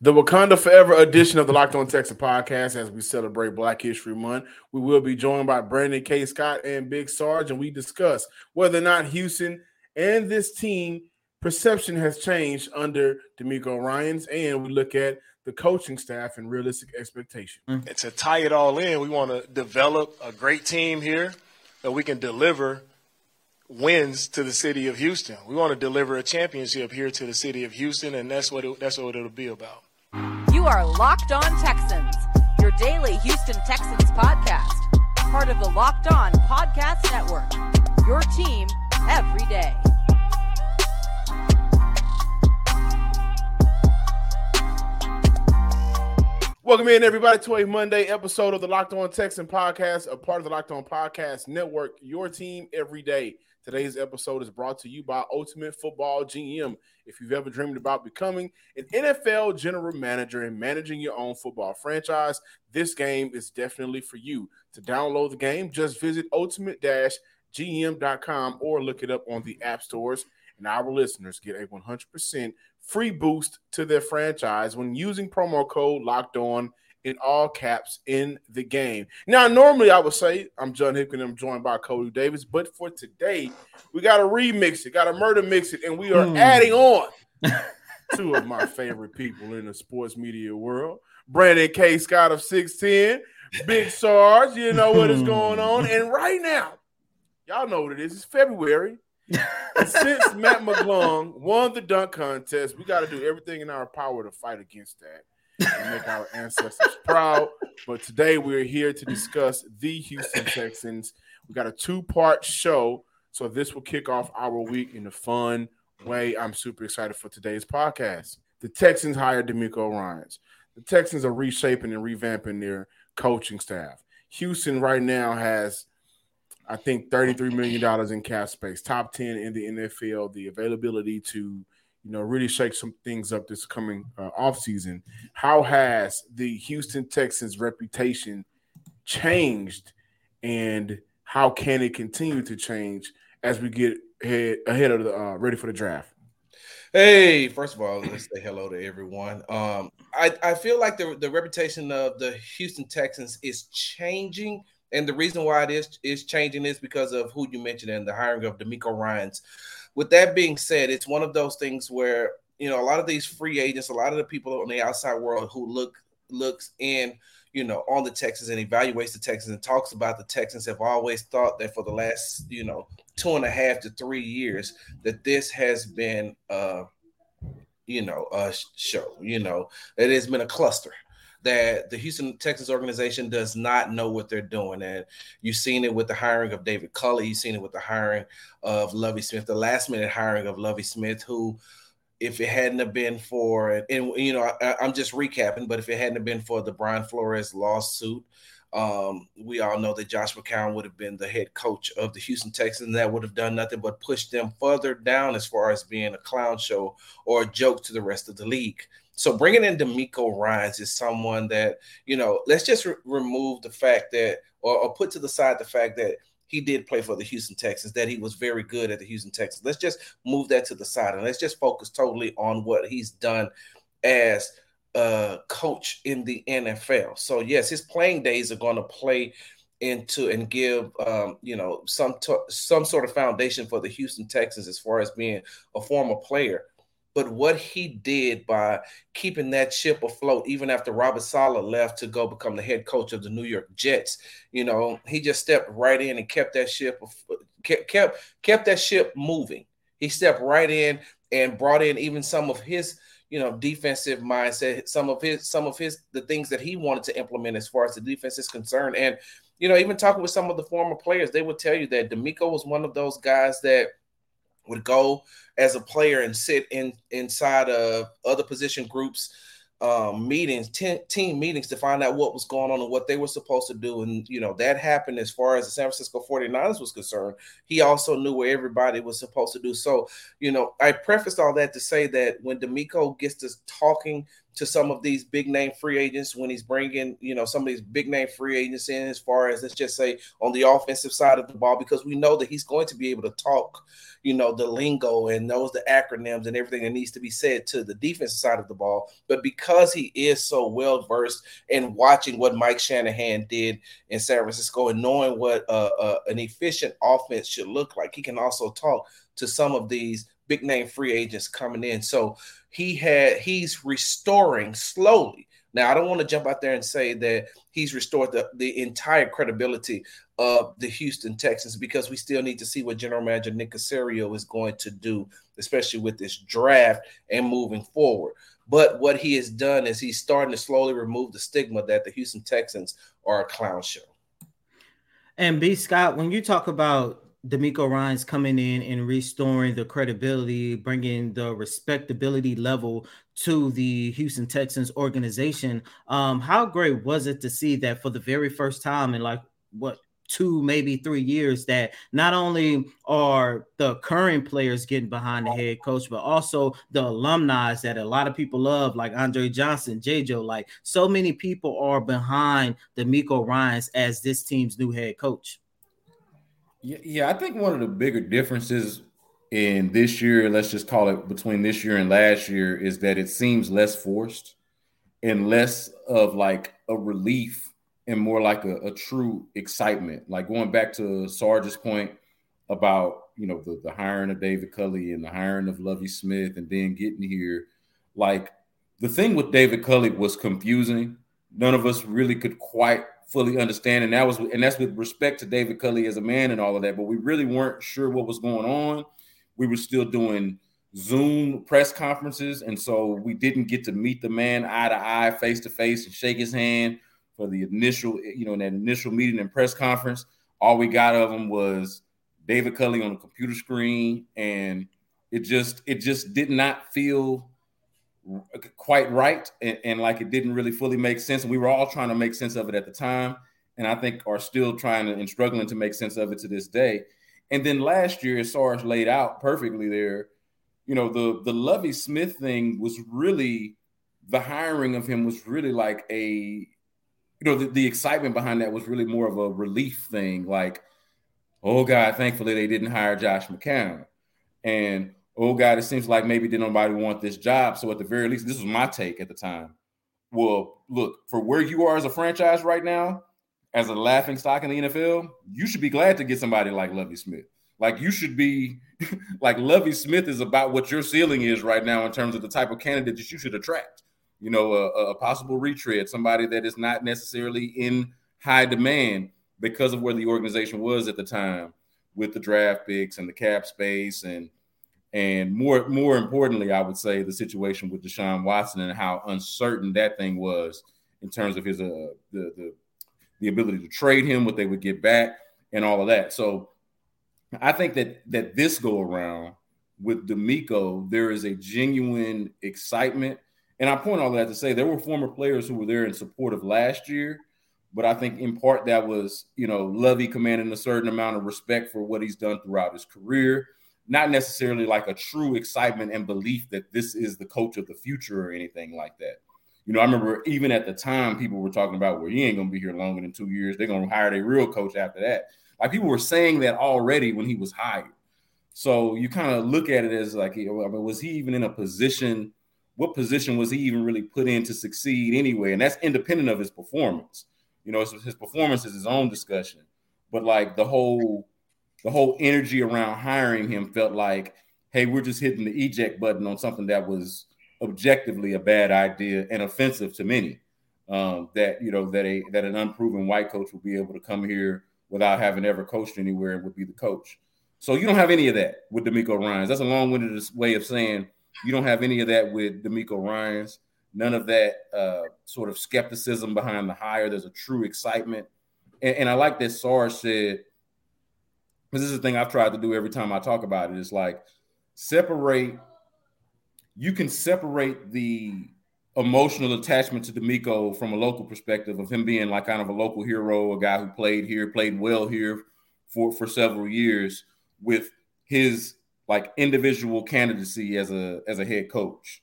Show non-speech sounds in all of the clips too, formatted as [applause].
The Wakanda Forever edition of the Locked On Texas podcast as we celebrate Black History Month. We will be joined by Brandon K. Scott and Big Sarge, and we discuss whether or not Houston and this team perception has changed under DeMeco Ryans, and we look at the coaching staff and realistic expectation. And to tie it all in, we want to develop a great team here that we can deliver wins to the city of Houston. We want to deliver a championship here to the city of Houston, and that's what it, that's what it'll be about. You are Locked On Texans, your daily Houston Texans podcast, part of the Locked On Podcast Network. Your team every day. Welcome in, everybody, to a Monday episode of the Locked On Texan podcast, a part of the Locked On Podcast Network, your team every day. Today's episode is brought to you by Ultimate Football GM. If you've ever dreamed about becoming an NFL general manager and managing your own football franchise, this game is definitely for you. To download the game, just visit ultimate-gm.com or look it up on the app stores. And our listeners get a 100% free boost to their franchise when using promo code Locked On in all caps in the game. Now, normally I would say I'm John Hickman, I'm joined by Cody Davis, but for today, we got to remix it, got to murder mix it, and we are mm. adding on [laughs] two of my favorite people in the sports media world Brandon K. Scott of 610, Big Sarge, you know what is going on. And right now, y'all know what it is, it's February. since Matt [laughs] McClung won the dunk contest, we got to do everything in our power to fight against that and make our ancestors proud. But today we're here to discuss the Houston Texans. We got a two-part show, so this will kick off our week in a fun way. I'm super excited for today's podcast. The Texans hired DeMeco Ryans. The Texans are reshaping and revamping their coaching staff. Houston right now has, I think, $33 million in cap space, top 10 in the NFL, the availability to you know, really shake some things up this coming uh, off season. How has the Houston Texans reputation changed, and how can it continue to change as we get ahead ahead of the uh, ready for the draft? Hey, first of all, let's say hello to everyone. Um, I, I feel like the, the reputation of the Houston Texans is changing. And the reason why it is is changing is because of who you mentioned and the hiring of DeMeco Ryans with that being said, it's one of those things where you know a lot of these free agents, a lot of the people on the outside world who look looks in, you know, on the Texans and evaluates the Texans and talks about the Texans have always thought that for the last you know two and a half to three years that this has been uh you know a show you know it has been a cluster that the Houston Texans organization does not know what they're doing. And you've seen it with the hiring of David Culley, you've seen it with the hiring of Lovie Smith, the last minute hiring of Lovie Smith, who if it hadn't have been for and you know I, am just recapping, but if it hadn't have been for the Brian Flores lawsuit, um, we all know that Josh McCown would have been the head coach of the Houston Texans. And that would have done nothing but push them further down as far as being a clown show or a joke to the rest of the league. So bringing in DeMeco Ryans is someone that, you know, let's just re- remove the fact that, or, or put to the side the fact that he did play for the Houston Texans, that he was very good at the Houston Texans. Let's just move that to the side and let's just focus totally on what he's done as a coach in the NFL. So, yes, his playing days are going to play into and give um, you know some t- some sort of foundation for the Houston Texans as far as being a former player. But what he did by keeping that ship afloat, even after Robert Saleh left to go become the head coach of the New York Jets, you know, he just stepped right in and kept that ship kept kept kept that ship moving. He stepped right in and brought in even some of his you know defensive mindset some of his some of his the things that he wanted to implement as far as the defense is concerned and you know even talking with some of the former players they would tell you that DeMeco was one of those guys that would go as a player and sit in inside of other position groups um, meetings, ten, team meetings to find out what was going on and what they were supposed to do. And, you know, that happened as far as the San Francisco 49ers was concerned. He also knew where everybody was supposed to do. So, you know, I prefaced all that to say that when DeMeco gets to talking to some of these big name free agents when he's bringing, you know, some of these big name free agents in as far as let's just say on the offensive side of the ball, because we know that he's going to be able to talk, you know, the lingo and knows the acronyms and everything that needs to be said to the defensive side of the ball. But because he is so well versed in watching what Mike Shanahan did in San Francisco and knowing what uh, uh, an efficient offense should look like, he can also talk to some of these big name free agents coming in. So he had he's restoring slowly. Now I don't want to jump out there and say that he's restored the, the entire credibility of the Houston Texans because we still need to see what General Manager Nick Caserio is going to do, especially with this draft and moving forward. But what he has done is he's starting to slowly remove the stigma that the Houston Texans are a clown show. And B. Scott, when you talk about DeMeco Ryans coming in and restoring the credibility, bringing the respectability level to the Houston Texans organization. Um, how great was it to see that for the very first time in like what two, maybe three years, that not only are the current players getting behind the head coach, but also the alumni that a lot of people love, like Andre Johnson, JJ, like so many people are behind DeMeco Ryans as this team's new head coach. Yeah, yeah, I think one of the bigger differences in this year, let's just call it between this year and last year, is that it seems less forced and less of like a relief and more like a, a true excitement. Like going back to Sarge's point about you know the, the hiring of David Culley and the hiring of Lovie Smith and then getting here, like the thing with David Culley was confusing. None of us really could quite fully understand. And that was and that's with respect to David Culley as a man and all of that. But we really weren't sure what was going on. We were still doing Zoom press conferences, and so we didn't get to meet the man eye to eye, face to face, and shake his hand for the initial, you know, in that initial meeting and press conference. All we got of him was David Culley on the computer screen, and it just it just did not feel quite right and, and, like it didn't really fully make sense. And we were all trying to make sense of it at the time. And I think are still trying to and struggling to make sense of it to this day. And then last year, as Sarge laid out perfectly there, you know, the the Lovie Smith thing was really the hiring of him was really like a, you know, the, the excitement behind that was really more of a relief thing. Like, oh God, thankfully they didn't hire Josh McCown. And oh God, it seems like maybe did nobody want this job. So at the very least, this was my take at the time. Well, look, for where you are as a franchise right now, as a laughing stock in the NFL, you should be glad to get somebody like Lovie Smith. Like you should be [laughs] like Lovie Smith is about what your ceiling is right now in terms of the type of candidate that you should attract. You know, a, a possible retread, somebody that is not necessarily in high demand because of where the organization was at the time with the draft picks and the cap space and and more more importantly, I would say the situation with Deshaun Watson and how uncertain that thing was in terms of his uh the the the ability to trade him, what they would get back, and all of that. So I think that that this go around with DeMeco, there is a genuine excitement. And I point all that to say there were former players who were there in support of last year, but I think in part that was, you know, Lovie commanding a certain amount of respect for what he's done throughout his career not necessarily like a true excitement and belief that this is the coach of the future or anything like that. You know, I remember even at the time, people were talking about, well, he ain't gonna be here longer than two years. They're gonna hire a real coach after that. Like people were saying that already when he was hired. So you kind of look at it as like, was he even in a position? What position was he even really put in to succeed anyway? And that's independent of his performance. You know, his performance is his own discussion. But like the whole the whole energy around hiring him felt like, hey, we're just hitting the eject button on something that was objectively a bad idea and offensive to many. Um, that you know that a that an unproven white coach will be able to come here without having ever coached anywhere and would be the coach. So you don't have any of that with DeMeco Ryans. That's a long-winded way of saying you don't have any of that with DeMeco Ryans. None of that uh, sort of skepticism behind the hire. There's a true excitement, and, and I like that Sarge said this is the thing I've tried to do every time I talk about it. It's like separate. You can separate the emotional attachment to DeMeco from a local perspective of him being like kind of a local hero, a guy who played here, played well here for for several years, with his like individual candidacy as a as a head coach.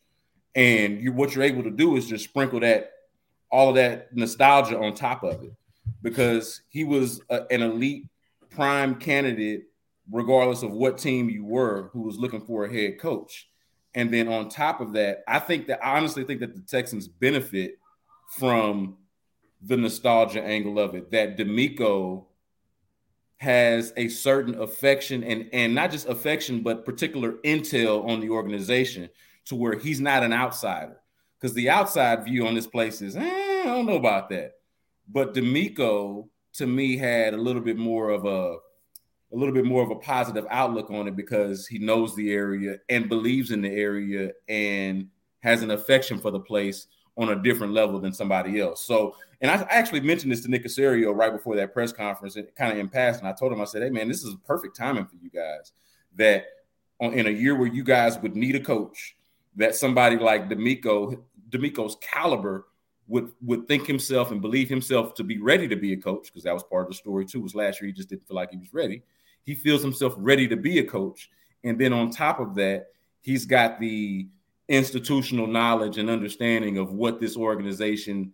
And you what you're able to do is just sprinkle that all of that nostalgia on top of it because he was a, an elite prime candidate, regardless of what team you were, who was looking for a head coach. And then on top of that, I think that I honestly think that the Texans benefit from the nostalgia angle of it. That DeMeco has a certain affection and and not just affection, but particular intel on the organization to where he's not an outsider. Because the outside view on this place is, eh, I don't know about that. But DeMeco to me had a little bit more of a a little bit more of a positive outlook on it because he knows the area and believes in the area and has an affection for the place on a different level than somebody else. So, and I actually mentioned this to Nick Caserio right before that press conference, and kind of in passing, I told him, I said, "Hey, man, this is perfect timing for you guys. That on, in a year where you guys would need a coach, that somebody like DeMeco, DeMeco's caliber would would think himself and believe himself to be ready to be a coach because that was part of the story too. Was last year he just didn't feel like he was ready. He feels himself ready to be a coach, and then on top of that, he's got the institutional knowledge and understanding of what this organization,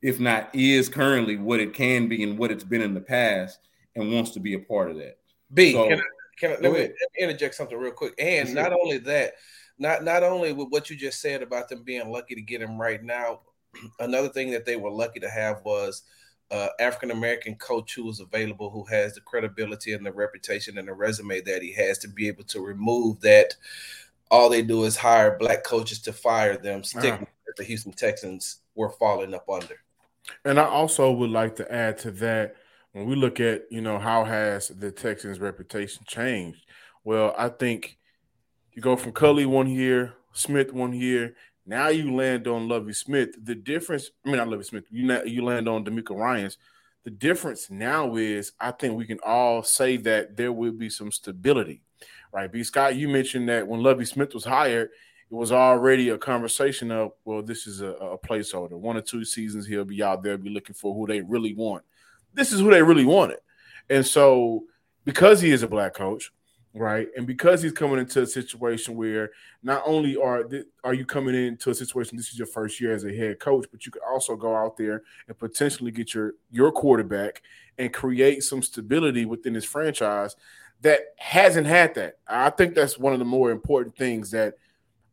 if not is currently, what it can be and what it's been in the past, and wants to be a part of that. B, so, can I, can I let, me, let, me, interject something real quick? And not only that, not not only with what you just said about them being lucky to get him right now, another thing that they were lucky to have was uh, African American coach who was available, who has the credibility and the reputation and the resume that he has to be able to remove that. All they do is hire black coaches to fire them, stigma uh-huh. that the Houston Texans were falling up under. And I also would like to add to that when we look at you know how has the Texans' reputation changed. Well, I think you go from Culley one year, Smith one year, now you land on Lovie Smith. The difference, I mean, not Lovie Smith. You you land on DeMeco Ryans. The difference now is, I think we can all say that there will be some stability, right? B. Scott, you mentioned that when Lovie Smith was hired, it was already a conversation of, well, this is a, a placeholder. One or two seasons he'll be out there, be looking for who they really want. This is who they really wanted, and so because he is a black coach, right? And because he's coming into a situation where not only are th- are you coming into a situation this is your first year as a head coach, but you could also go out there and potentially get your your quarterback and create some stability within his franchise that hasn't had that. I think that's one of the more important things that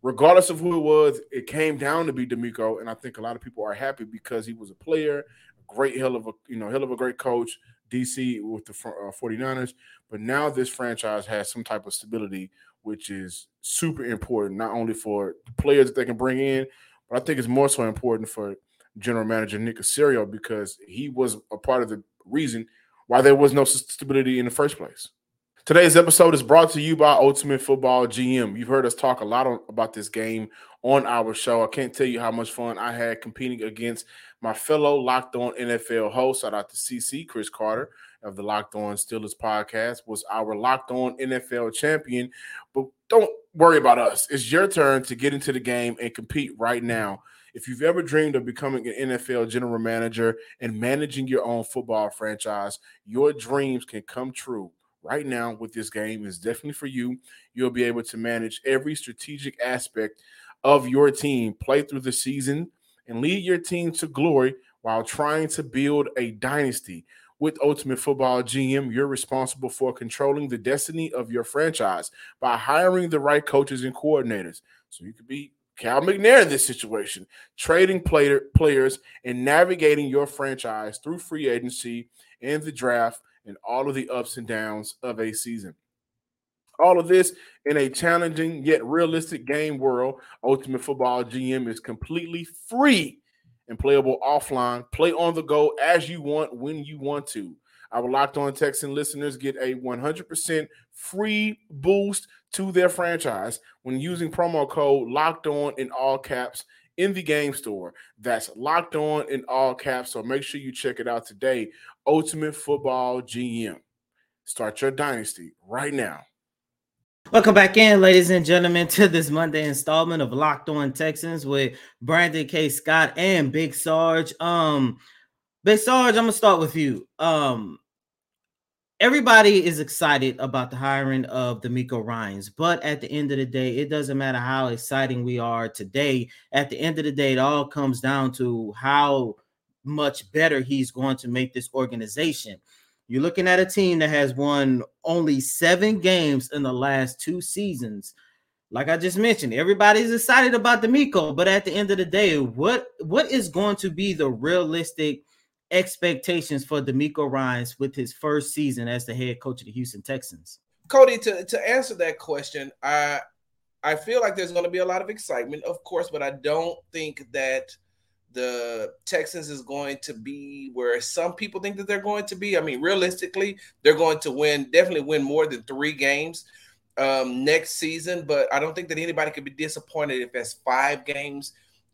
regardless of who it was, it came down to be DeMeco, and I think a lot of people are happy because he was a player, great hell of a you know hell of a great coach, DC with the uh, 49ers, but now this franchise has some type of stability, which is super important, not only for the players that they can bring in, but I think it's more so important for general manager Nick Caserio because he was a part of the reason why there was no stability in the first place. Today's episode is brought to you by Ultimate Football GM. You've heard us talk a lot about this game on our show. I can't tell you how much fun I had competing against my fellow Locked On NFL host. Shout out to CC Chris Carter of the Locked On Steelers podcast was our Locked On NFL champion. But don't worry about us. It's your turn to get into the game and compete right now. If you've ever dreamed of becoming an NFL general manager and managing your own football franchise, your dreams can come true right now with this game is definitely for you. You'll be able to manage every strategic aspect of your team, play through the season, and lead your team to glory while trying to build a dynasty. With Ultimate Football GM, you're responsible for controlling the destiny of your franchise by hiring the right coaches and coordinators. So you could be Cal McNair in this situation, trading player, players and navigating your franchise through free agency and the draft and all of the ups and downs of a season. All of this in a challenging yet realistic game world. Ultimate Football GM is completely free and playable offline. Play on the go as you want when you want to. Our Locked On Texan listeners get a 100% free boost to their franchise when using promo code Locked On in all caps in the game store. That's Locked On in all caps. So make sure you check it out today. Ultimate Football GM. Start your dynasty right now. Welcome back in, ladies and gentlemen, to this Monday installment of Locked On Texans with Brandon K. Scott and Big Sarge. Um, Big Sarge, I'm gonna start with you. Um, everybody is excited about the hiring of DeMeco Ryans, but at the end of the day, it doesn't matter how exciting we are today. At the end of the day, it all comes down to how much better he's going to make this organization. You're looking at a team that has won only seven games in the last two seasons. like I just mentioned, everybody's excited about DeMeco, but at the end of the day, what what is going to be the realistic expectations for DeMeco Ryans with his first season as the head coach of the Houston Texans? Cody, to, to answer that question, I I feel like there's going to be a lot of excitement, of course, but I don't think that the Texans is going to be where some people think that they're going to be. I mean, realistically, they're going to win, definitely win more than three games um, next season. But I don't think that anybody could be disappointed if that's five games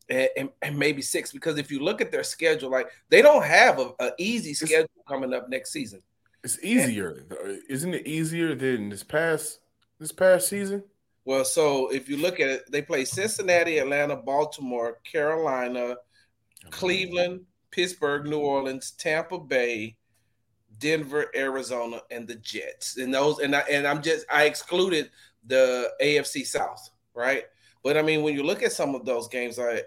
and, and, and maybe six. Because if you look at their schedule, like they don't have a, a easy schedule coming up next season. It's easier, isn't it? Easier than this past this past season. Well, so if you look at it, they play Cincinnati, Atlanta, Baltimore, Carolina, Cleveland, Pittsburgh, New Orleans, Tampa Bay, Denver, Arizona, and the Jets. And those, and I and I'm just I excluded the AFC South, right? But I mean, when you look at some of those games, I,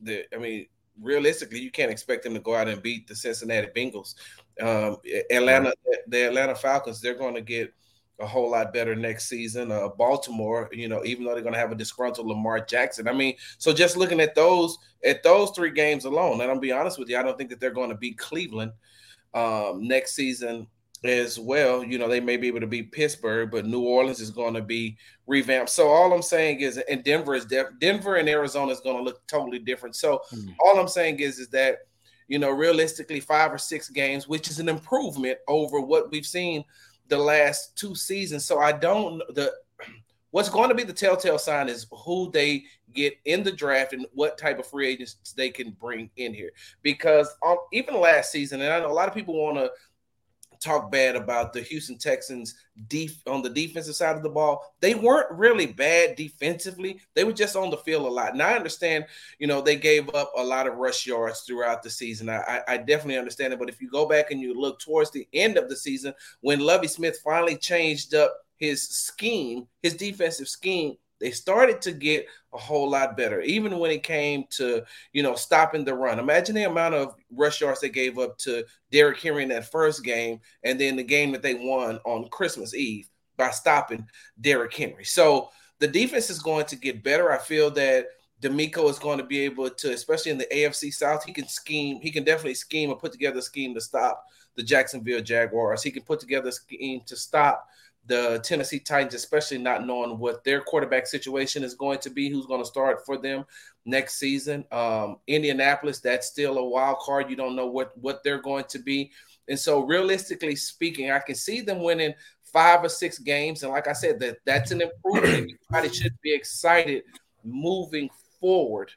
the, I mean, realistically, you can't expect them to go out and beat the Cincinnati Bengals. Um, Atlanta, the Atlanta Falcons, they're going to get a whole lot better next season. Uh, Baltimore, you know, even though they're going to have a disgruntled Lamar Jackson. I mean, so just looking at those at those three games alone, and I'll be honest with you, I don't think that they're going to beat Cleveland um, next season as well. You know, they may be able to beat Pittsburgh, but New Orleans is going to be revamped. So all I'm saying is, and Denver is def- Denver and Arizona is going to look totally different. So mm-hmm. all I'm saying is, is that you know, realistically, five or six games, which is an improvement over what we've seen the last two seasons. So I don't the [clears throat] what's going to be the telltale sign is who they get in the draft and what type of free agents they can bring in here. Because um, even last season, and I know a lot of people want to talk bad about the Houston Texans on the defensive side of the ball. They weren't really bad defensively. They were just on the field a lot. And I understand, you know, they gave up a lot of rush yards throughout the season. I, I definitely understand it. But if you go back and you look towards the end of the season, when Lovie Smith finally changed up his scheme, his defensive scheme, they started to get a whole lot better, even when it came to you know stopping the run. Imagine the amount of rush yards they gave up to Derrick Henry in that first game, and then the game that they won on Christmas Eve by stopping Derrick Henry. So the defense is going to get better. I feel that DeMeco is going to be able to, especially in the AFC South, he can scheme. He can definitely scheme and put together a scheme to stop the Jacksonville Jaguars. He can put together a scheme to stop the Tennessee Titans, especially not knowing what their quarterback situation is going to be, who's going to start for them next season. Um, Indianapolis, that's still a wild card. You don't know what what they're going to be, and so realistically speaking, I can see them winning five or six games. And like I said, that that's an improvement. [clears throat] Everybody should be excited moving forward.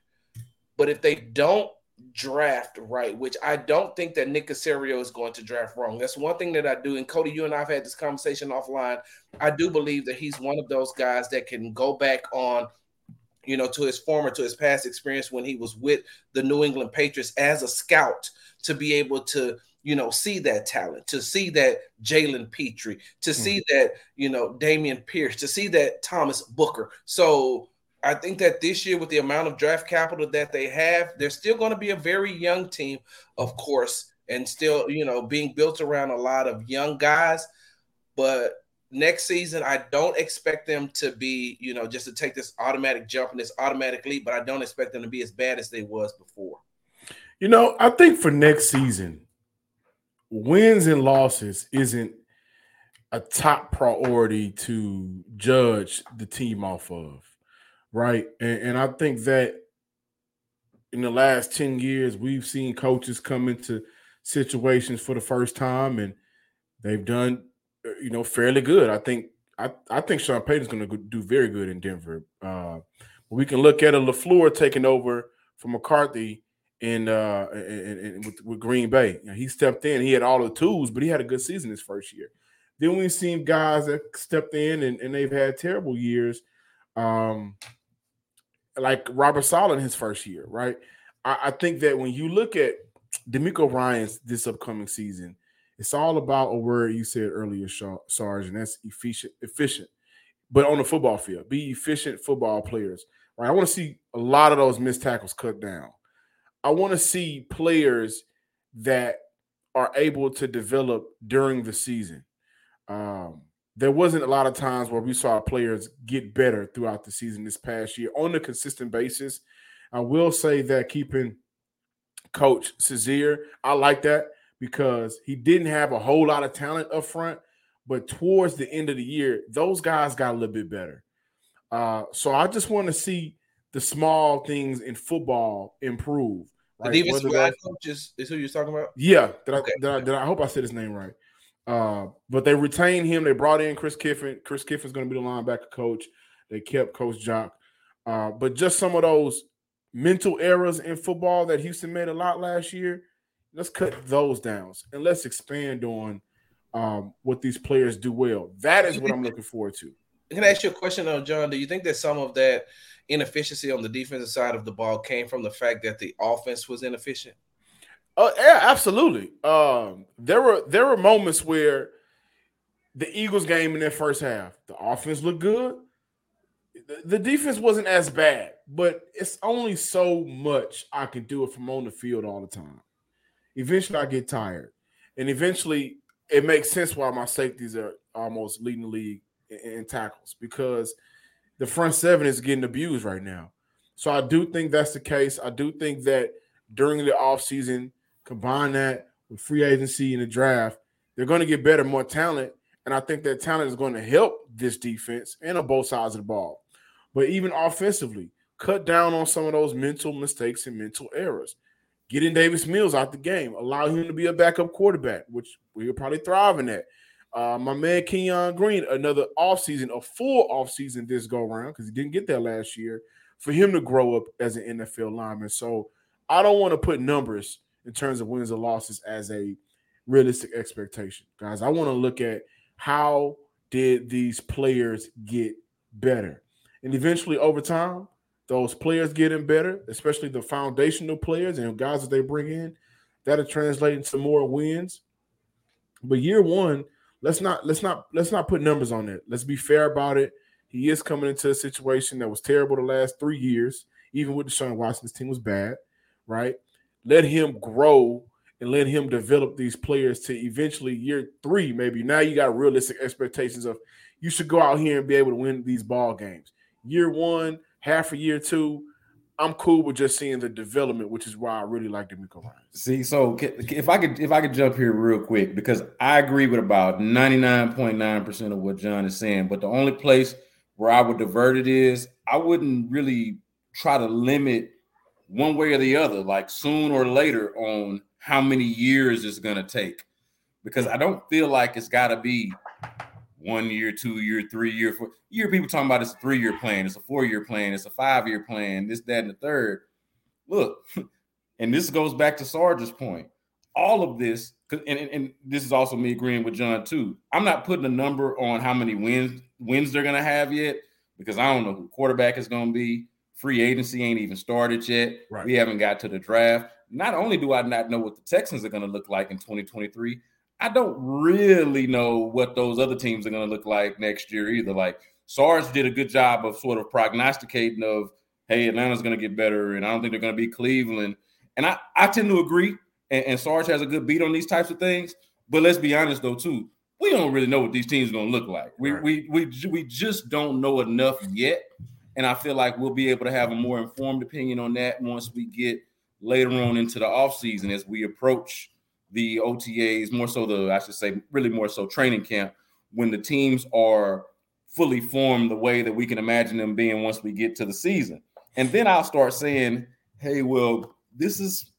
But if they don't draft right, which I don't think that Nick Caserio is going to draft wrong. That's one thing that I do. And Cody, you and I have had this conversation offline. I do believe that he's one of those guys that can go back on, you know, to his former, to his past experience when he was with the New England Patriots as a scout to be able to, you know, see that talent, to see that Jalen Pitre, to mm-hmm. see that, you know, Dameon Pierce, to see that Thomas Booker. So I think that this year, with the amount of draft capital that they have, they're still going to be a very young team, of course, and still, you know, being built around a lot of young guys. But next season, I don't expect them to be, you know, just to take this automatic jump and this automatic leap, but I don't expect them to be as bad as they was before. You know, I think for next season, wins and losses isn't a top priority to judge the team off of right? And, and I think that in the last 10 years, we've seen coaches come into situations for the first time and they've done, uh, you know, fairly good. I think I, I think Sean Payton's going to do very good in Denver. Uh, we can look at a LaFleur taking over from McCarthy in uh with, with, Green Bay. You know, he stepped in, he had all the tools, but he had a good season his first year. Then we've seen guys that stepped in and, and they've had terrible years. Um, like Robert Saleh in his first year, right? I, I think that when you look at DeMeco Ryans this upcoming season, it's all about a word you said earlier, Sarge, and that's efficient. Efficient, but on the football field, be efficient football players. Right? I want to see a lot of those missed tackles cut down. I want to see players that are able to develop during the season. Um, there wasn't a lot of times where we saw players get better throughout the season this past year on a consistent basis. I will say that keeping Coach Cesaire, I like that because he didn't have a whole lot of talent up front, but towards the end of the year, those guys got a little bit better. Uh, so I just want to see the small things in football improve. Right? The defensive line coach is, is who you're talking about. Yeah, did okay. I, did I, did I, I hope I said his name right. Uh, but they retained him. They brought in Chris Kiffin. Chris Kiffin's going to be the linebacker coach. They kept Coach Jock. Uh, but just some of those mental errors in football that Houston made a lot last year. Let's cut those down and let's expand on um, what these players do well. That is what I'm looking forward to. Can I ask you a question, though, John? Do you think that some of that inefficiency on the defensive side of the ball came from the fact that the offense was inefficient? Oh yeah, absolutely. Um, there were there were moments where the Eagles game in their first half, the offense looked good. The, the defense wasn't as bad, but it's only so much I can do it from on the field all the time. Eventually, I get tired, and eventually, it makes sense why my safeties are almost leading the league in, in tackles because the front seven is getting abused right now. So I do think that's the case. I do think that during the offseason, Combine that with free agency and the draft, they're going to get better, more talent. And I think that talent is going to help this defense and on both sides of the ball. But even offensively, cut down on some of those mental mistakes and mental errors. Getting Davis Mills out the game, allow him to be a backup quarterback, which we'll probably thrive in that. Uh, my man Kenyon Green, another offseason, a full offseason this go around because he didn't get that last year for him to grow up as an NFL lineman. So I don't want to put numbers in terms of wins or losses as a realistic expectation. Guys, I want to look at how did these players get better? And eventually over time, those players getting better, especially the foundational players and guys that they bring in, that'll translate into more wins. But year one, let's not let's not let's not put numbers on it. Let's be fair about it. He is coming into a situation that was terrible the last three years, even with Deshaun Watson's team was bad, right? Let him grow and let him develop these players to eventually year three, maybe. Now you got realistic expectations of you should go out here and be able to win these ball games. Year one, half a year two, I'm cool with just seeing the development, which is why I really like DeMeco Ryan. See, so if I could if I could jump here real quick because I agree with about 99.9% of what John is saying, but the only place where I would divert it is I wouldn't really try to limit one way or the other, like soon or later, on how many years it's going to take. Because I don't feel like it's got to be one year, two year, three year, four year. People talking about it's a three year plan, it's a four year plan, it's a five year plan, this, that, and the third. Look, [laughs] and this goes back to Sarge's point. All of this, and, and, and this is also me agreeing with John too. I'm not putting a number on how many wins wins they're going to have yet because I don't know who quarterback is going to be. Free agency ain't even started yet. Right. We haven't got to the draft. Not only do I not know what the Texans are going to look like in 2023, I don't really know what those other teams are going to look like next year either. Like Sarge did a good job of sort of prognosticating of, hey, Atlanta's going to get better, and I don't think they're going to be Cleveland. And I, I tend to agree. And, and Sarge has a good beat on these types of things. But let's be honest though, too. We don't really know what these teams are going to look like. We, right. we we we just don't know enough yet and I feel like we'll be able to have a more informed opinion on that once we get later on into the offseason as we approach the OTAs, more so the, I should say, really more so training camp, when the teams are fully formed the way that we can imagine them being once we get to the season. And then I'll start saying, hey, well, this is,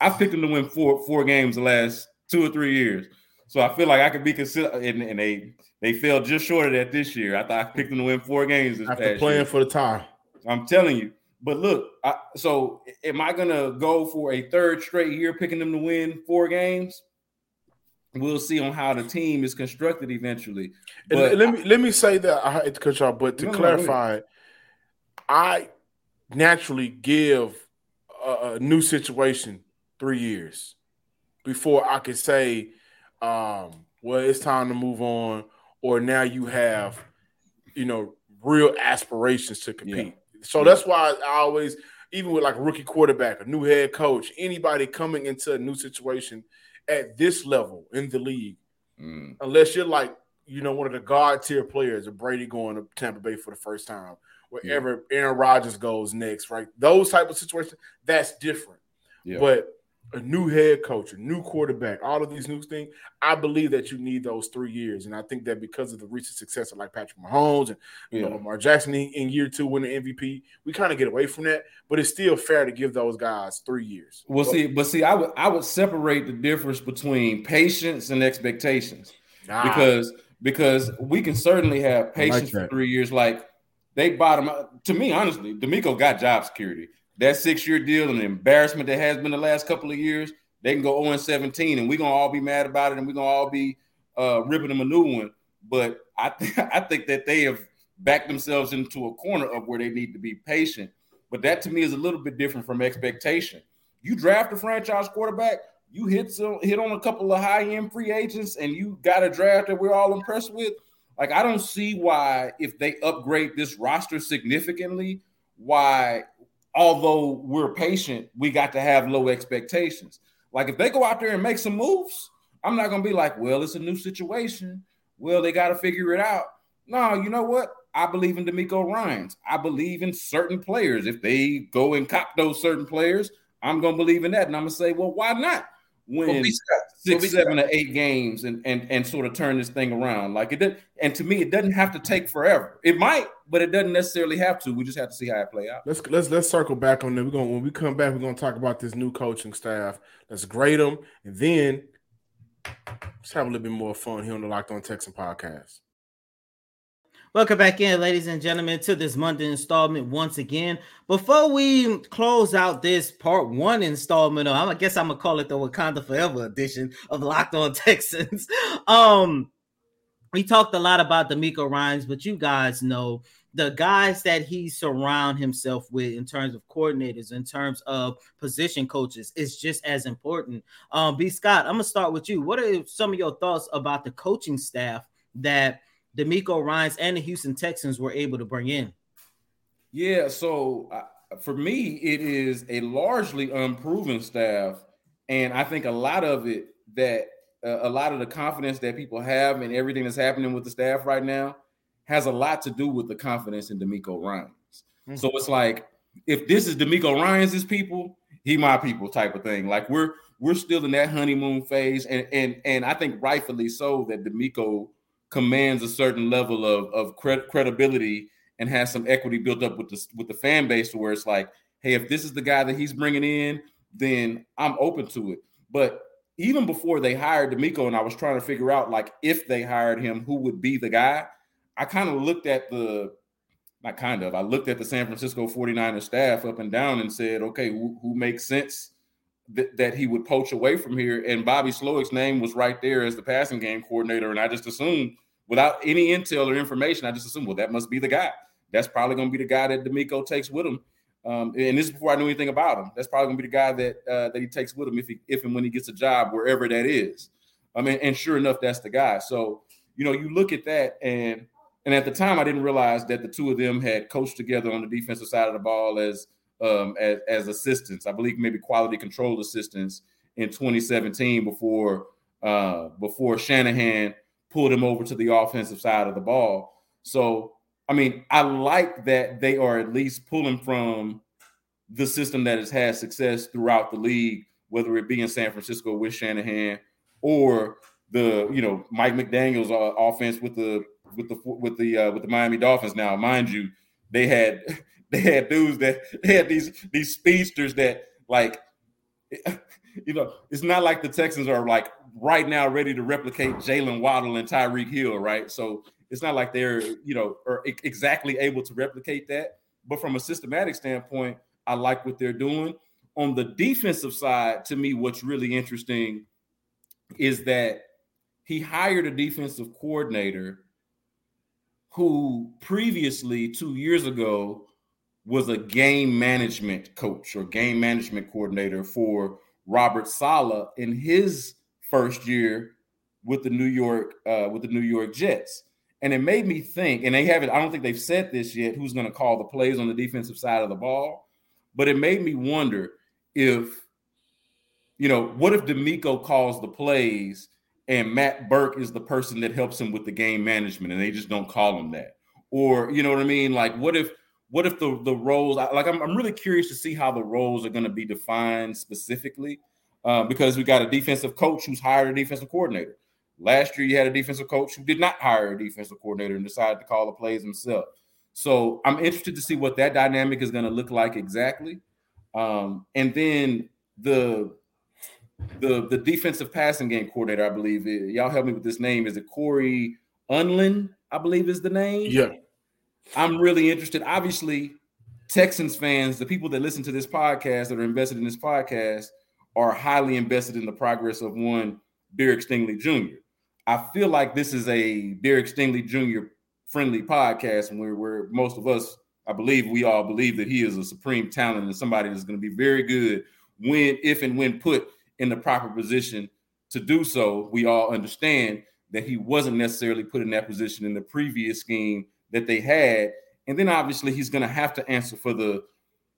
I've picked them to win four four games the last two or three years. So I feel like I could be considered, uh, and, and they they fell just short of that this year. I thought I picked them to win four games this after playing year. for the tie. I'm telling you. But look, I, so am I gonna go for a third straight year picking them to win four games? We'll see on how the team is constructed eventually. But let me let me say that I hate to cut y'all, but to no, clarify, no, I naturally give a, a, new situation three years before I could say, um, well, it's time to move on or now you have, you know, real aspirations to compete. Yeah. So that's why I always, even with like a rookie quarterback, a new head coach, anybody coming into a new situation at this level in the league, mm. unless you're like, you know, one of the god tier players, of Brady going to Tampa Bay for the first time, wherever yeah. Aaron Rodgers goes next, right? Those type of situations, that's different. Yeah. But a new head coach, a new quarterback, all of these new things. I believe that you need those three years, and I think that because of the recent success of like Patrick Mahomes and you yeah. know Lamar Jackson in year two winning MVP, we kind of get away from that. But it's still fair to give those guys three years. Well, see, but see, I would I would separate the difference between patience and expectations ah. because because we can certainly have patience like for three years. Like they bottom to me, honestly, DeMeco got job security that six year deal and the embarrassment that has been the last couple of years, they can go 0 17 and we're gonna all be mad about it and we're gonna all be uh, ripping them a new one. But I th- [laughs] I think that they have backed themselves into a corner of where they need to be patient. But that to me is a little bit different from expectation. You draft a franchise quarterback, you hit some hit on a couple of high end free agents, and you got a draft that we're all impressed with. Like I don't see why if they upgrade this roster significantly, why although we're patient, we got to have low expectations. Like if they go out there and make some moves, I'm not gonna be like, well, it's a new situation. Well, they got to figure it out. No, you know what? I believe in DeMeco Ryans. I believe in certain players. If they go and cop those certain players, I'm gonna believe in that. And I'm gonna say, well, why not? Win six, seven, or eight games and and and sort of turn this thing around. Like it did, and to me, it doesn't have to take forever. It might, but it doesn't necessarily have to. We just have to see how it play out. Let's let's let's circle back on that. We're going when we come back, we're gonna talk about this new coaching staff. Let's grade them, and then let's have a little bit more fun here on the Locked On Texan podcast. Welcome back in, ladies and gentlemen, to this Monday installment once again. Before we close out this part one installment, I guess I'm gonna call it the Wakanda Forever edition of Locked On [laughs] Texans. um, we talked a lot about DeMeco Ryans, but you guys know the guys that he surround himself with in terms of coordinators, in terms of position coaches, is just as important. Um, B. Scott, I'm gonna start with you. What are some of your thoughts about the coaching staff that DeMeco Ryans and the Houston Texans were able to bring in? Yeah, so uh, for me, it is a largely unproven staff, and I think a lot of it that uh, a lot of the confidence that people have and everything that's happening with the staff right now has a lot to do with the confidence in DeMeco Ryans. Mm-hmm. So it's like if this is DeMeco Ryans' people, he my people type of thing. Like we're we're still in that honeymoon phase, and and and I think rightfully so that DeMeco commands a certain level of, of cred- credibility and has some equity built up with the with the fan base to where it's like, hey, if this is the guy that he's bringing in, then I'm open to it. But even before they hired DeMeco, and I was trying to figure out like if they hired him, who would be the guy. I kind of looked at the not kind of, I looked at the San Francisco 49ers staff up and down and said, okay, who makes sense th- that he would poach away from here. And Bobby Slowik's name was right there as the passing game coordinator. And I just assumed, without any intel or information, I just assumed, well, that must be the guy. That's probably going to be the guy that DeMeco takes with him. Um, and this is before I knew anything about him. That's probably going to be the guy that uh, that he takes with him if he, if and when he gets a job wherever that is. I mean, and sure enough, that's the guy. So you know, you look at that, and and at the time, I didn't realize that the two of them had coached together on the defensive side of the ball as um, as, as assistants. I believe maybe quality control assistants in 2017 before uh, before Shanahan pulled him over to the offensive side of the ball. So I mean, I like that they are at least pulling from the system that has had success throughout the league, whether it be in San Francisco with Shanahan or the you know Mike McDaniel's uh, offense with the with the with the uh, with the Miami Dolphins. Now, mind you, they had [laughs] [laughs] they had dudes that they had these these speedsters that like [laughs] you know it's not like the Texans are like right now ready to replicate Jaylen Waddle and Tyreek Hill, right? So it's not like they're you know are exactly able to replicate that. But from a systematic standpoint, I like what they're doing. On the defensive side, to me, what's really interesting is that he hired a defensive coordinator who previously two years ago was a game management coach or game management coordinator for Robert Saleh in his first year with the New York uh, with the New York Jets. And it made me think, and they haven't, I don't think they've said this yet, who's going to call the plays on the defensive side of the ball. But it made me wonder if, you know, what if DeMeco calls the plays and Matt Burke is the person that helps him with the game management, and they just don't call him that. Or you know what I mean? Like, what if what if the the roles? Like, I'm I'm really curious to see how the roles are going to be defined specifically, uh, because we got a defensive coach who's hired a defensive coordinator. Last year, you had a defensive coach who did not hire a defensive coordinator and decided to call the plays himself. So I'm interested to see what that dynamic is going to look like exactly. Um, and then the the the defensive passing game coordinator, I believe. Y'all help me with this name. Is it Cory Undlin? I believe is the name. Yeah. I'm really interested. Obviously, Texans fans, the people that listen to this podcast that are invested in this podcast, are highly invested in the progress of one Derek Stingley Jr. I feel like this is a Derek Stingley Jr. friendly podcast, where, where most of us, I believe, we all believe that he is a supreme talent and somebody that's going to be very good when, if, and when put in the proper position to do so. We all understand that he wasn't necessarily put in that position in the previous scheme that they had. And then obviously he's going to have to answer for the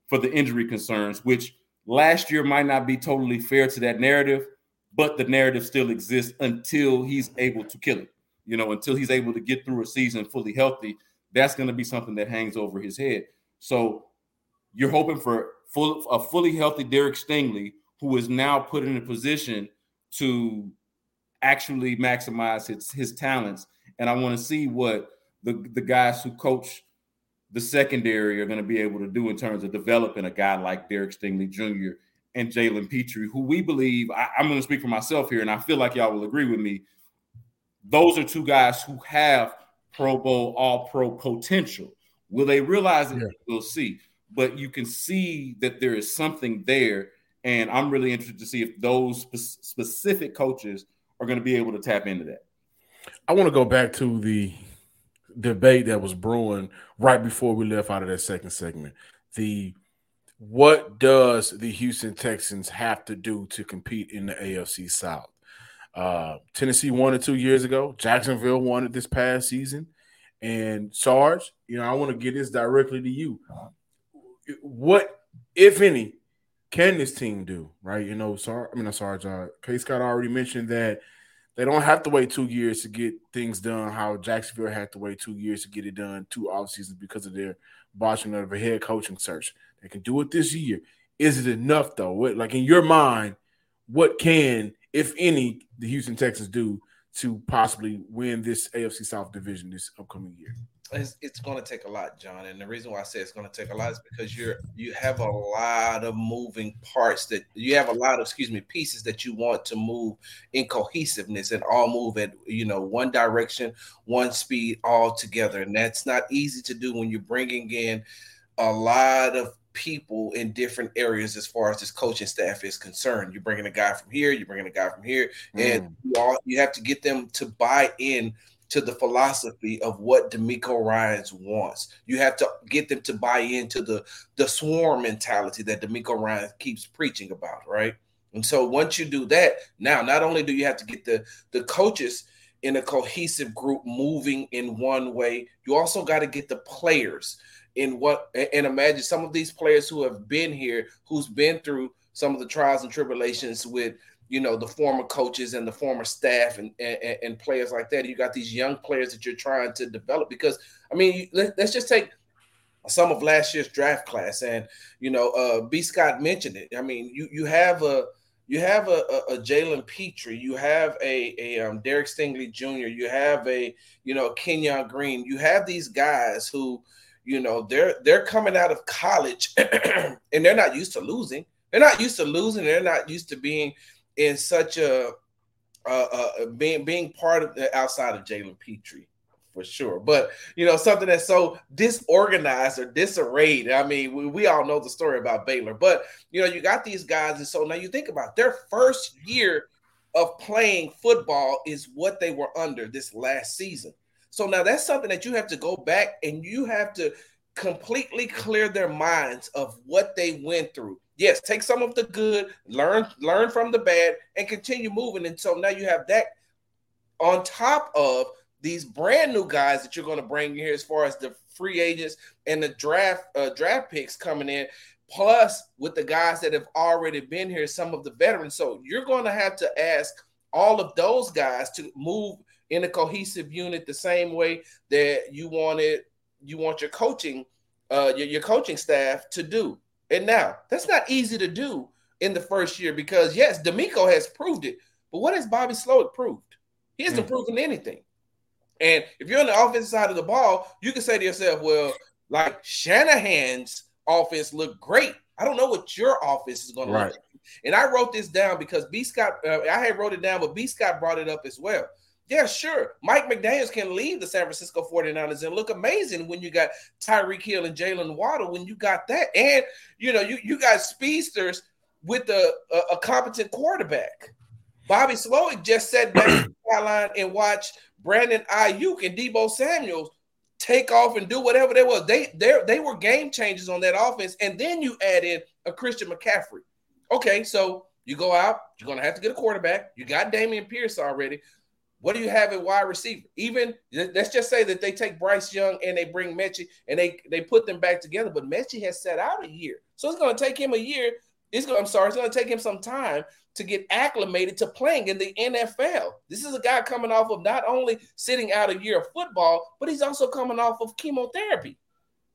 for the injury concerns, which last year might not be totally fair to that narrative, but the narrative still exists until he's able to kill it. You know, until he's able to get through a season fully healthy, that's going to be something that hangs over his head. So you're hoping for full a fully healthy Derek Stingley who is now put in a position to actually maximize his, his talents. And I want to see what the, the guys who coach the secondary are going to be able to do in terms of developing a guy like Derek Stingley Jr. and Jalen Pitre, who we believe, I, I'm going to speak for myself here, and I feel like y'all will agree with me. Those are two guys who have Pro Bowl, all pro potential. Will they realize it? Yeah. We'll see. But you can see that there is something there and I'm really interested to see if those spe- specific coaches are going to be able to tap into that. I want to go back to the debate that was brewing right before we left out of that second segment. The what does the Houston Texans have to do to compete in the AFC South? Uh, Tennessee won it two years ago. Jacksonville won it this past season. And Sarge, you know, I want to get this directly to you. What, if any, can this team do? Right? You know, sorry, I mean, I'm sorry, John. K. Scott already mentioned that they don't have to wait two years to get things done. How Jacksonville had to wait two years to get it done, two off seasons because of their botching of a head coaching search. They can do it this year. Is it enough though? What, like in your mind, what can, if any, the Houston Texans do to possibly win this AFC South division this upcoming year? It's, it's going to take a lot, John. And the reason why I say it's going to take a lot is because you're you have a lot of moving parts that you have a lot of excuse me pieces that you want to move in cohesiveness and all move at you know one direction, one speed all together. And that's not easy to do when you're bringing in a lot of people in different areas as far as this coaching staff is concerned. You're bringing a guy from here, you're bringing a guy from here, mm. and you all you have to get them to buy in to the philosophy of what DeMeco Ryans wants. You have to get them to buy into the the swarm mentality that DeMeco Ryan keeps preaching about, right? And so once you do that, now not only do you have to get the the coaches in a cohesive group moving in one way, you also got to get the players in what and imagine some of these players who have been here, who's been through some of the trials and tribulations with you know the former coaches and the former staff and, and, and players like that. You got these young players that you're trying to develop because I mean, let, us just take some of last year's draft class, and you know, uh, B. Scott mentioned it. I mean, you you have a you have a, a, a Jalen Pitre, you have a, a um, Derek Stingley Jr., you have a you know Kenyon Green, you have these guys who you know they're they're coming out of college [clears throat] and they're not used to losing. They're not used to losing. They're not used to being in such a being being part of the outside of Jalen Pitre for sure. But you know, something that's so disorganized or disarrayed. I mean, we, we all know the story about Baylor, but you know, you got these guys, and so now you think about their first year of playing football is what they were under this last season. So now that's something that you have to go back and you have to completely clear their minds of what they went through yes, take some of the good, learn learn from the bad, and continue moving. And so now you have that on top of these brand new guys that you're going to bring here, as far as the free agents and the draft uh, draft picks coming in, plus with the guys that have already been here, some of the veterans. So you're going to have to ask all of those guys to move in a cohesive unit the same way that you wanted you want your coaching uh your, your coaching staff to do. And now that's not easy to do in the first year because yes, DeMeco has proved it, but what has Bobby Slowik proved? He hasn't mm-hmm. proven anything. And if you're on the offensive side of the ball, you can say to yourself, well, like Shanahan's offense looked great. I don't know what your offense is going to look like. And I wrote this down because B. Scott, uh, I had wrote it down, but B. Scott brought it up as well. Yeah, sure. Mike McDaniels can leave the San Francisco 49ers and look amazing when you got Tyreek Hill and Jaylen Waddle, when you got that. And, you know, you, you got speedsters with a, a, a competent quarterback. Bobby Slowik just sat back sideline and watched Brandon Aiyuk and Deebo Samuels take off and do whatever they was. They they they were game changers on that offense. And then you add in a Christian McCaffrey. Okay, so you go out, you're gonna have to get a quarterback. You got Dameon Pierce already. What do you have at wide receiver? Even let's just say that they take Bryce Young and they bring Metchie and they they put them back together, but Metchie has set out a year, so it's going to take him a year. It's going. I'm sorry, it's going to take him some time to get acclimated to playing in the NFL. This is a guy coming off of not only sitting out a year of football, but he's also coming off of chemotherapy.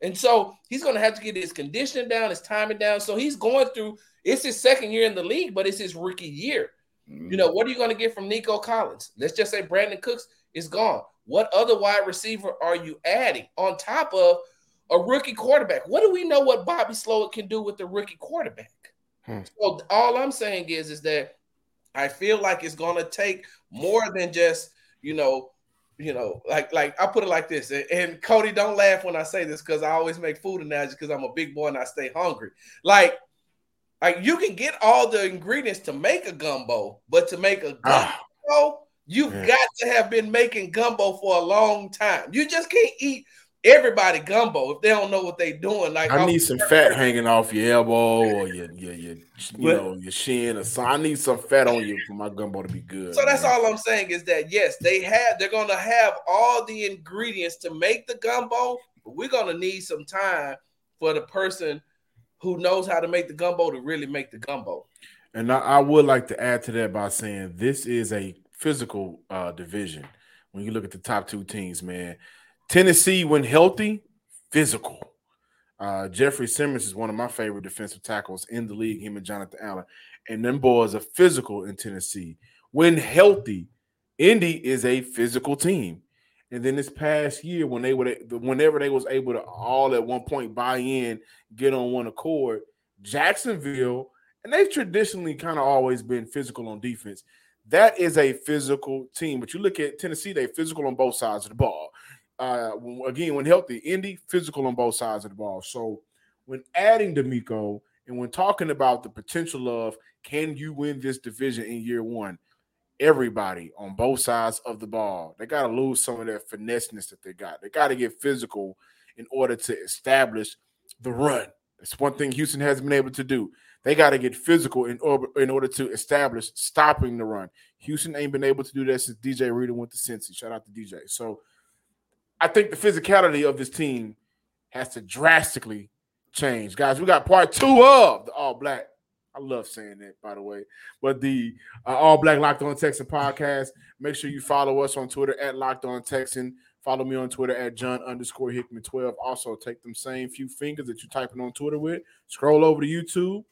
And so he's going to have to get his conditioning down, his timing down. So he's going through, it's his second year in the league, but it's his rookie year. Mm-hmm. You know, what are you going to get from Nico Collins? Let's just say Brandin Cooks is gone. What other wide receiver are you adding on top of a rookie quarterback? What do we know what Bobby Slowik can do with the rookie quarterback? Hmm. So all I'm saying is, is that I feel like it's going to take more than just, you know, you know, like like I put it like this, and, and Coty, don't laugh when I say this because I always make food analogies because I'm a big boy and I stay hungry. Like, like you can get all the ingredients to make a gumbo, but to make a ah. gumbo, you've yeah. got to have been making gumbo for a long time. You just can't eat everybody gumbo if they don't know what they're doing. Like I need some fat hanging off your elbow or your your, your you know your shin or so. I need some fat on you for my gumbo to be good. So that's all I'm saying is that yes, they have they're gonna have all the ingredients to make the gumbo, but we're gonna need some time for the person who knows how to make the gumbo to really make the gumbo. And I, I would like to add to that by saying this is a physical uh, division. When you look at the top two teams, man, Tennessee, when healthy, physical. Uh, Jeffrey Simmons is one of my favorite defensive tackles in the league, him and Jonathan Allen. And them boys are physical in Tennessee. When healthy, Indy is a physical team. And then this past year, when they would whenever they was able to all at one point buy in, get on one accord, Jacksonville, and they've traditionally kind of always been physical on defense. That is a physical team. But you look at Tennessee, they physical on both sides of the ball uh, again, when healthy, Indy physical on both sides of the ball. So when adding DeMeco and when talking about the potential of can you win this division in year one, everybody on both sides of the ball, they got to lose some of that finesseness that they got. They got to get physical in order to establish the run. That's one thing Houston hasn't been able to do. They got to get physical in order, in order to establish stopping the run. Houston ain't been able to do that since DJ Reader went to Cincy. Shout out to DJ. So I think the physicality of this team has to drastically change. Guys, we got part two of the All Black. I love saying that, by the way. But the uh, All Black Locked On Texan podcast. Make sure you follow us on Twitter at Locked On Texan. Follow me on Twitter at John underscore Hickman 12. Also, take them same few fingers that you're typing on Twitter with. Scroll over to YouTube.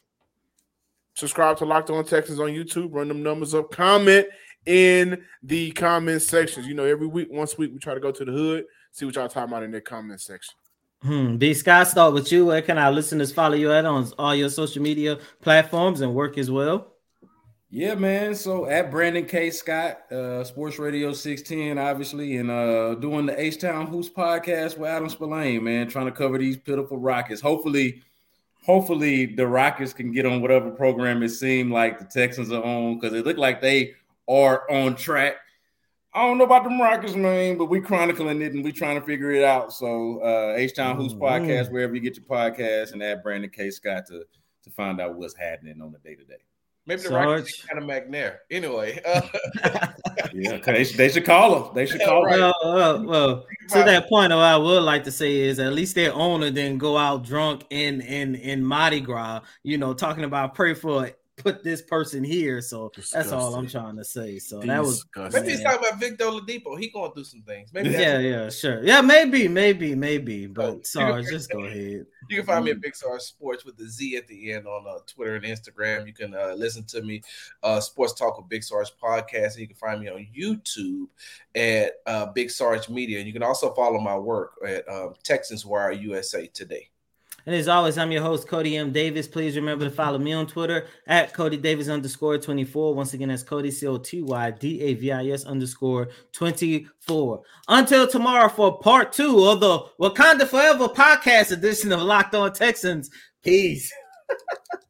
Subscribe to Locked On Texans on YouTube. Run them numbers up. Comment in the comment sections. You know, every week, once a week, we try to go to the hood, see what y'all talking about in the comment section. Hmm. B Scott, start with you. Where can our listeners follow you at on all your social media platforms and work as well? Yeah, man. So at Brandon K. Scott, uh, Sports Radio 610, obviously, and uh, doing the H Town Hoops podcast with Adam Spillane, man, trying to cover these pitiful Rockets. Hopefully, hopefully the Rockets can get on whatever program it seemed like the Texans are on because it looked like they are on track. I don't know about the Rockets, man, but we chronicling it and we trying to figure it out. So uh H Town Hoops mm-hmm. podcast, wherever you get your podcast, and add Brandon K. Scott to to find out what's happening on the day to day. Maybe the Sarge. Rockets kind of McNair. Anyway, uh, [laughs] [laughs] yeah, they, they should call them. They should call them. Well, well, well, to that point, what I would like to say is at least their owner didn't go out drunk in in in Mardi Gras. You know, talking about pray for put this person here. So that's all I'm trying to say. So that was Disgusting. Maybe he's talking about Victor Oladipo. He going through some things. Maybe that's yeah, yeah, sure. Yeah, maybe, maybe, maybe. Oh, But sorry, just go ahead. You can find me at Big Star Sports with the Z at the end on uh, Twitter and Instagram. You can uh, listen to me, uh, Sports Talk with Big Sarge podcast. And you can find me on YouTube at uh, Big Sarge Media. And you can also follow my work at um, Texans Wire USA Today. And as always, I'm your host, Coty M. Davis. Please remember to follow me on Twitter at Coty Davis underscore 24. Once again, that's Coty C O T Y D A V I S underscore 24. Until tomorrow for part two of the Wakanda Forever podcast edition of Locked On Texans. Peace. [laughs]